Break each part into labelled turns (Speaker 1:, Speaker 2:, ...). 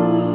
Speaker 1: Ooh.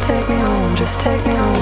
Speaker 1: Take me home, just take me home,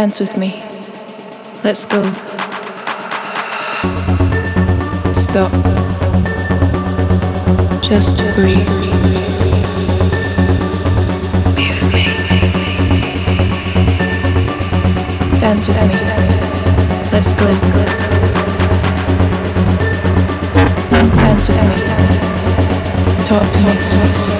Speaker 1: Dance with me. Let's go. Stop. Just breathe. Dance with me. Let's go. Dance with me. Talk to me.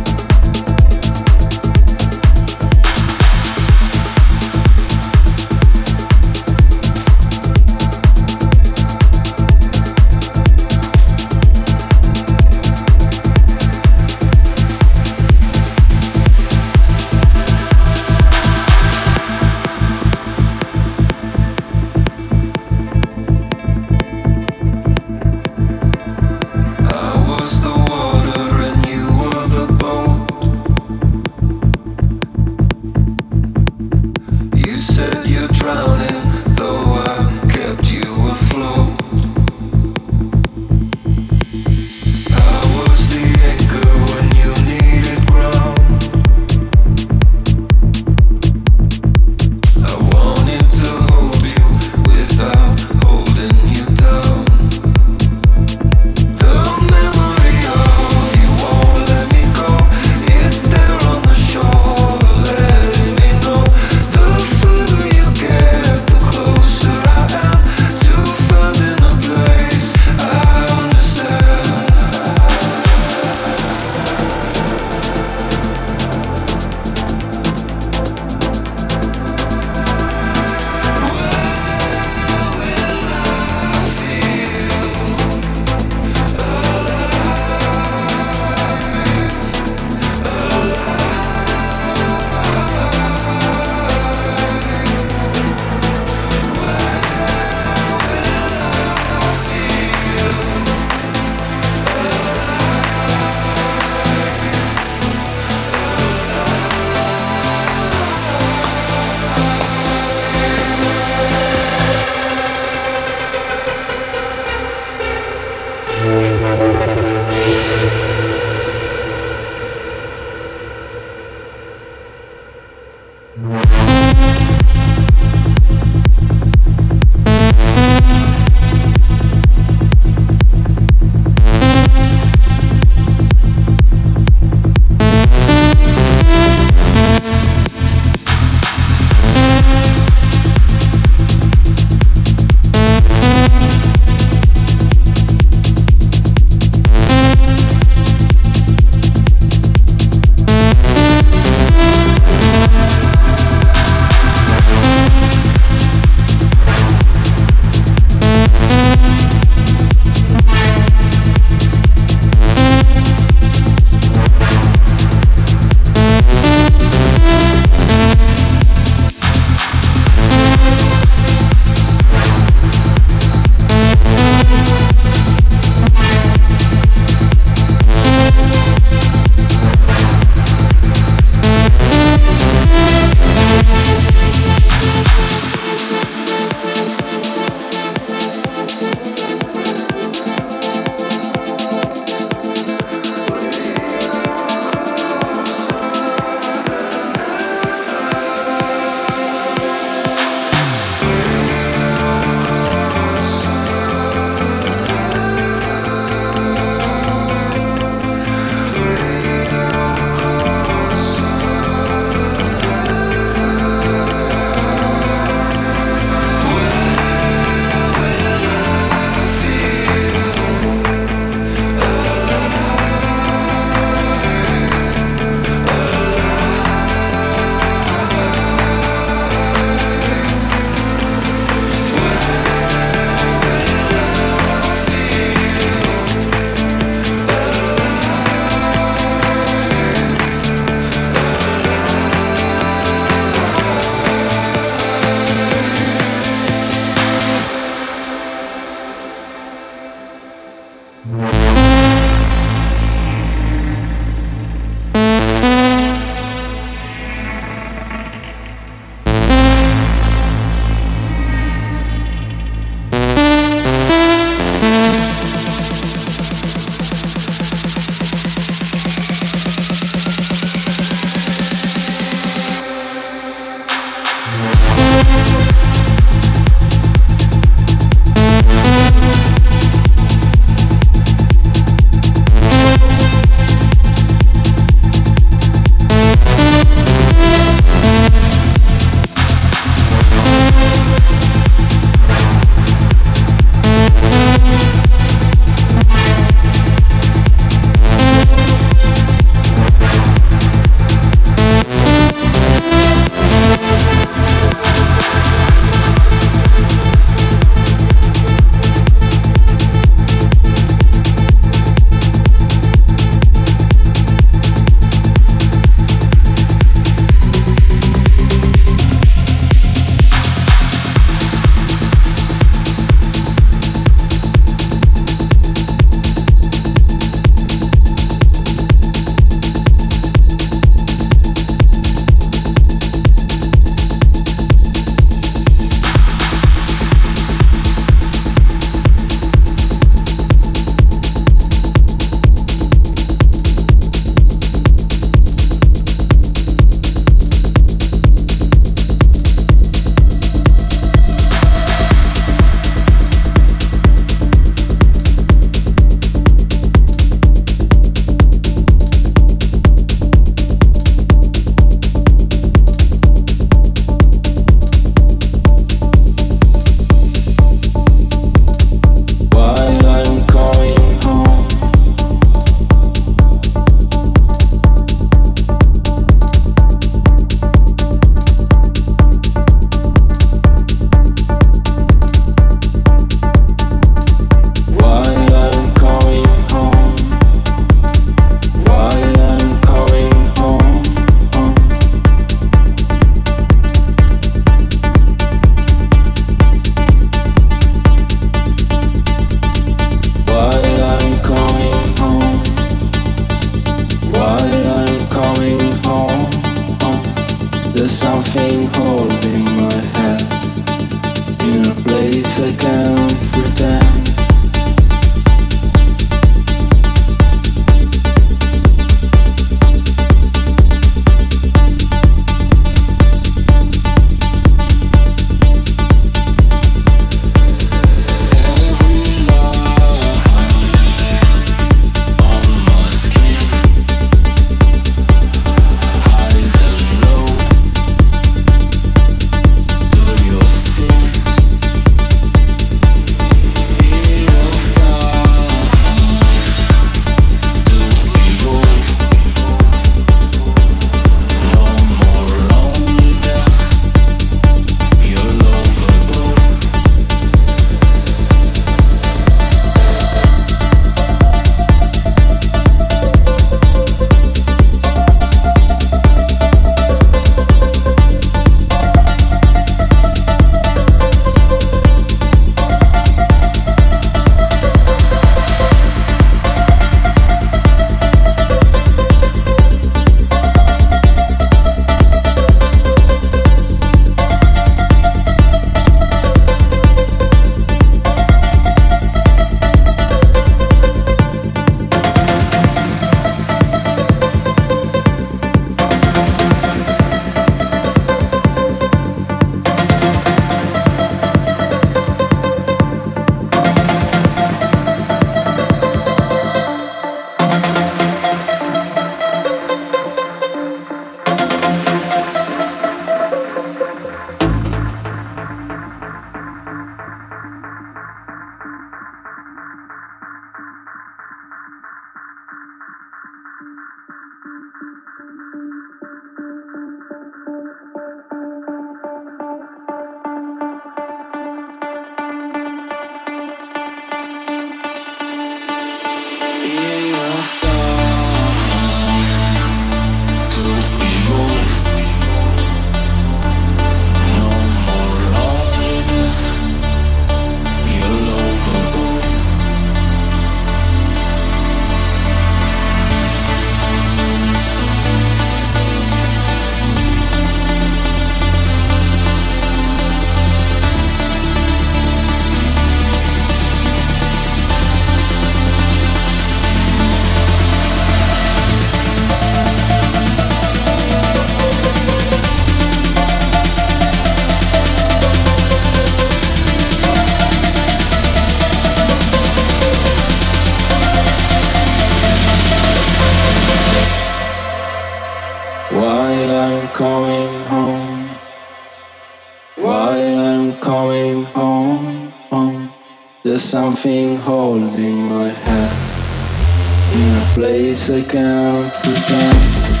Speaker 2: Something holding my hand in a place I can't pretend.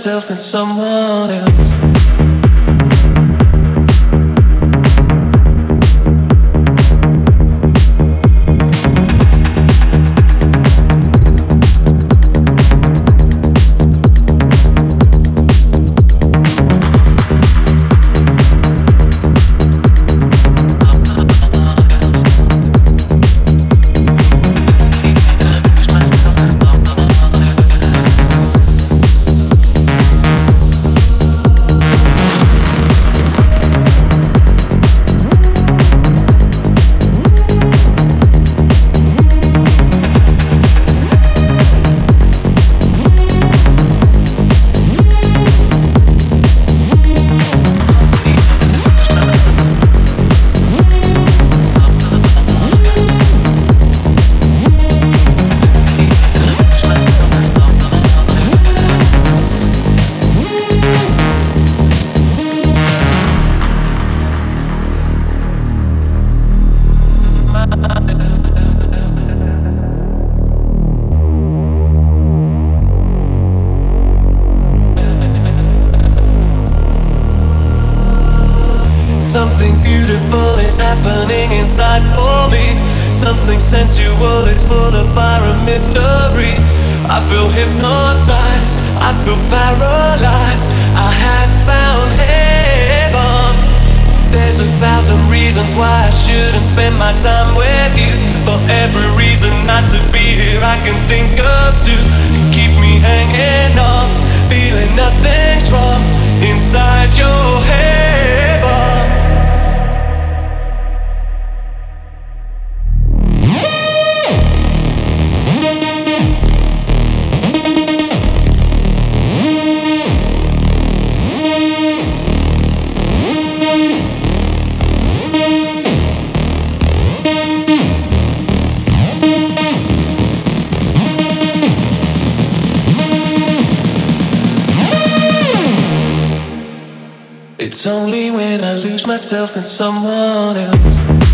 Speaker 3: Myself in someone only when I lose myself in someone else.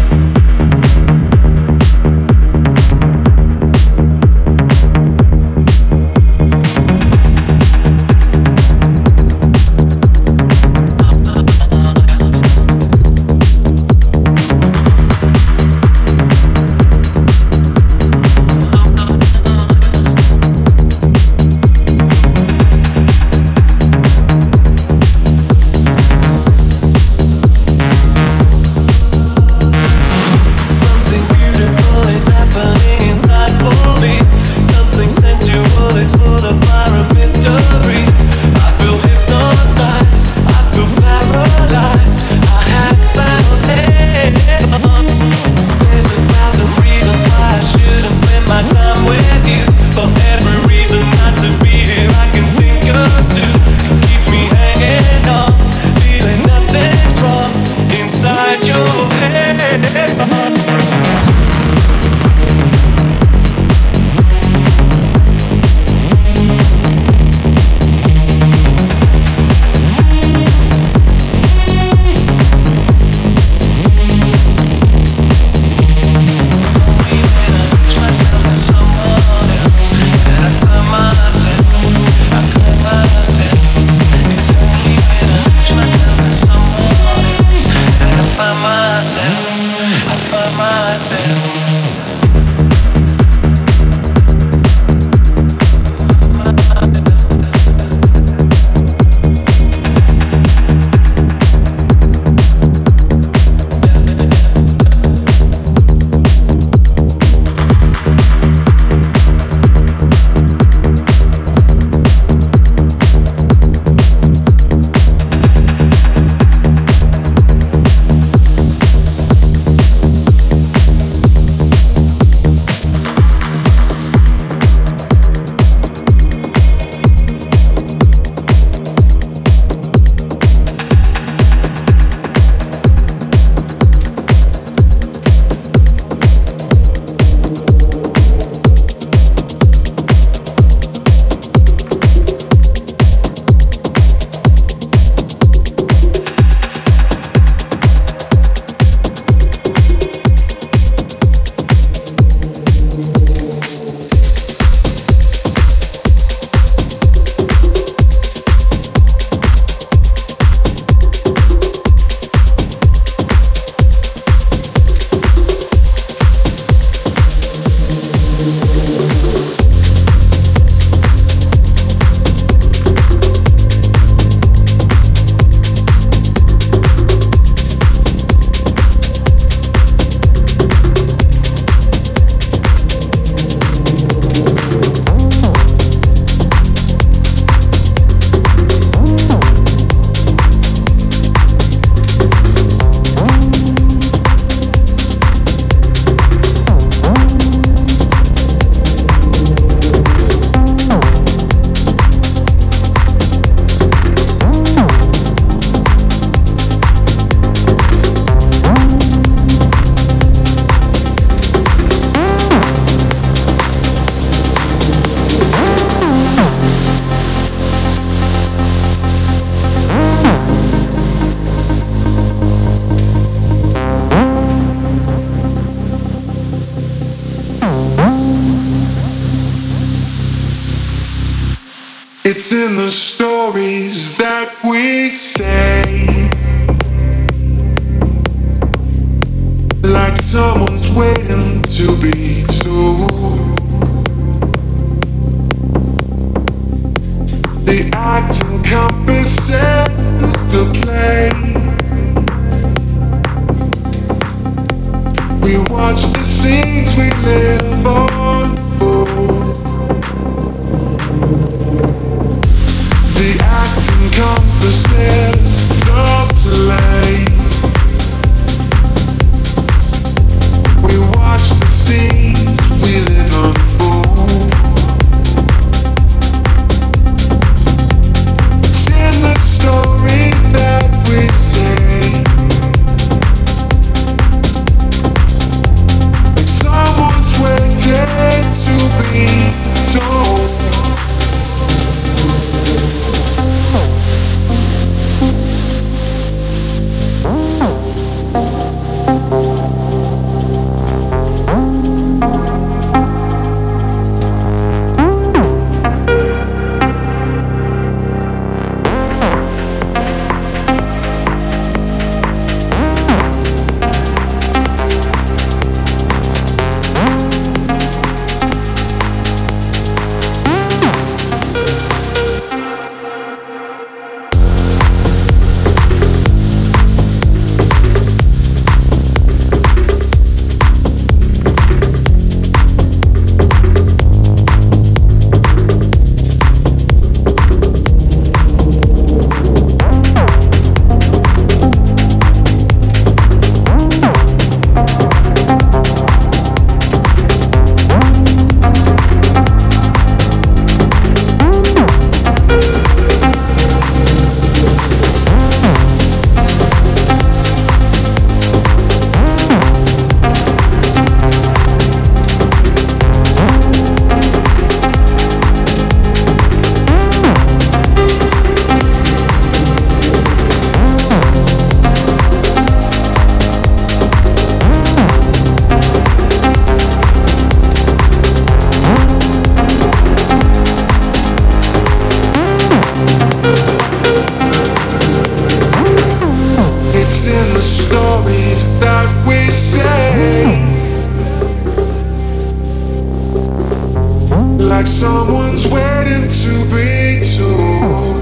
Speaker 4: someone's waiting to be told.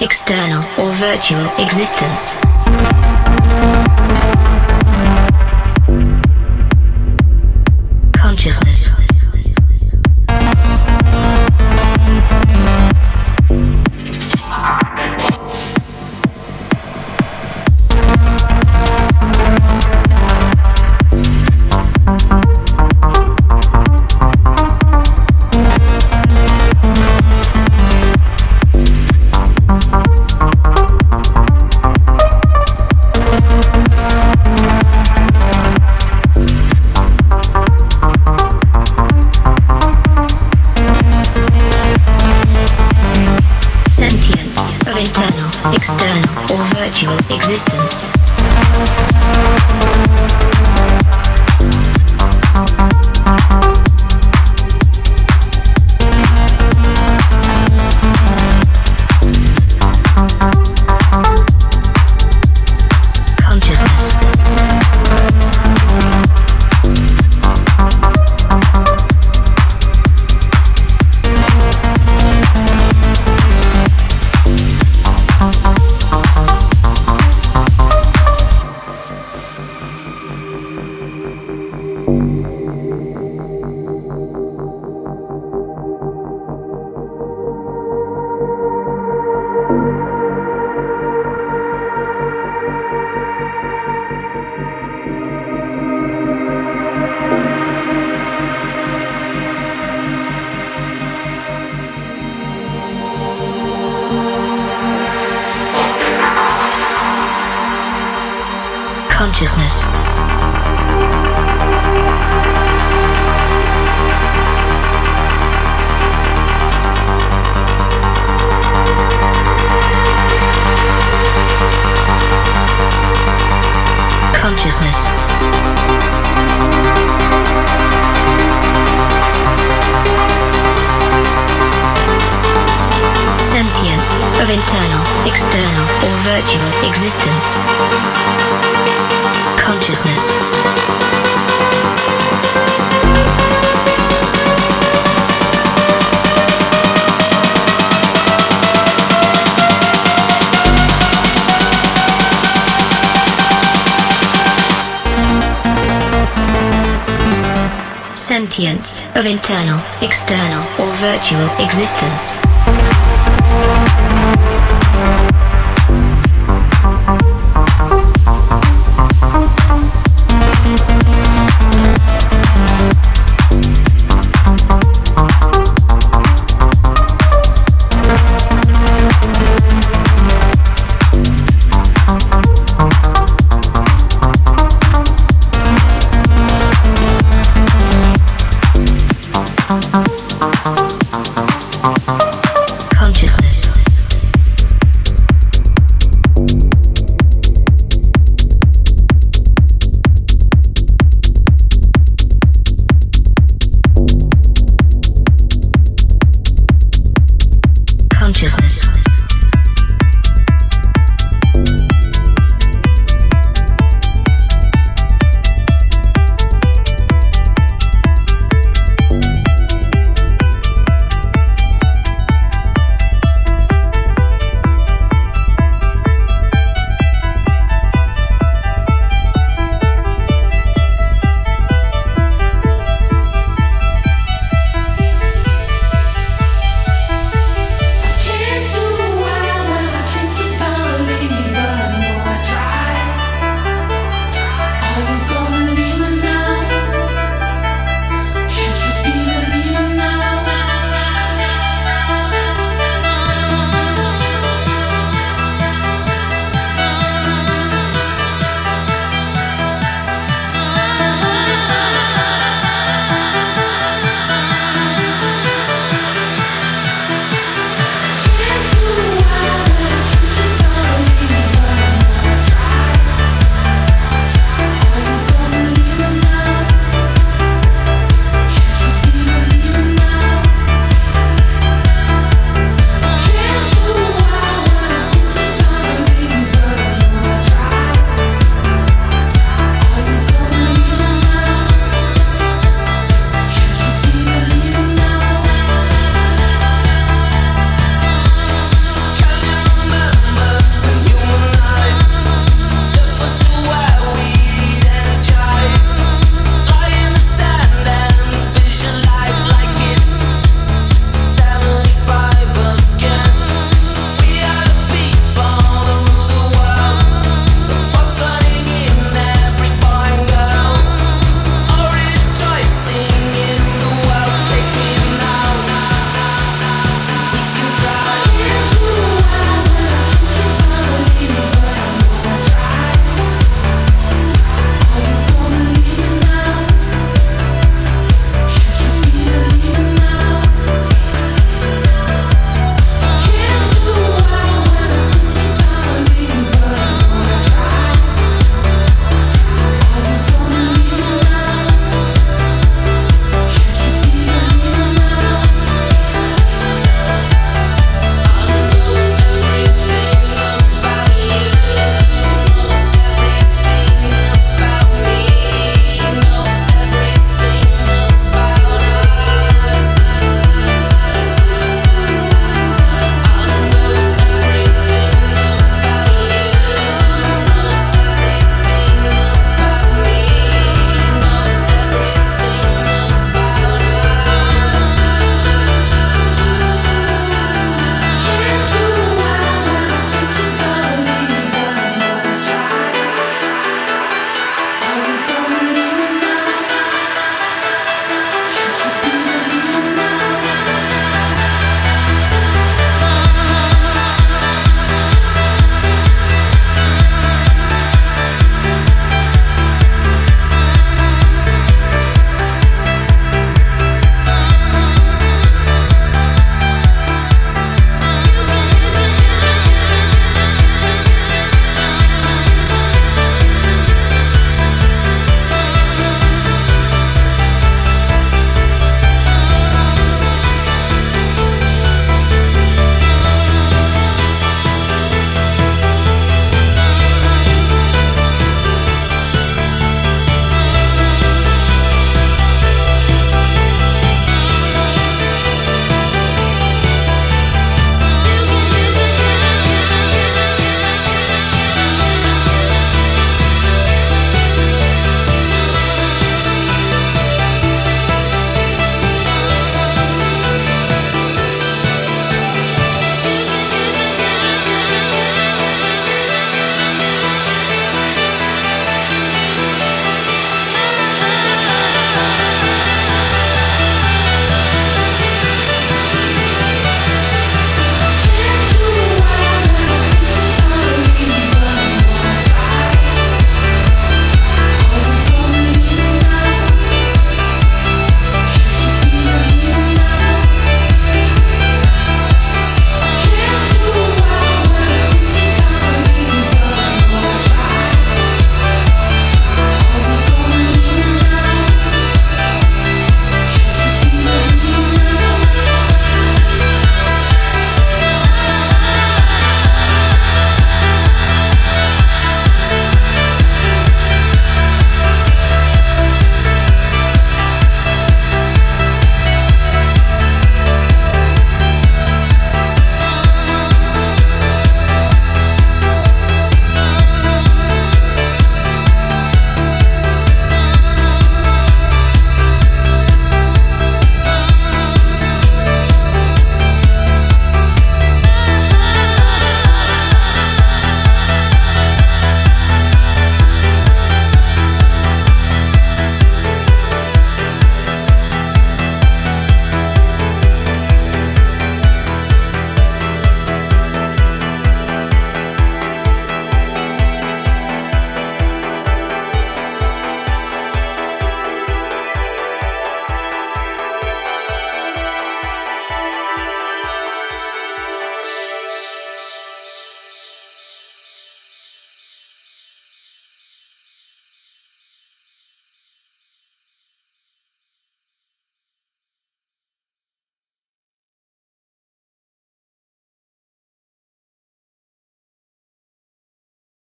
Speaker 5: External, or virtual existence.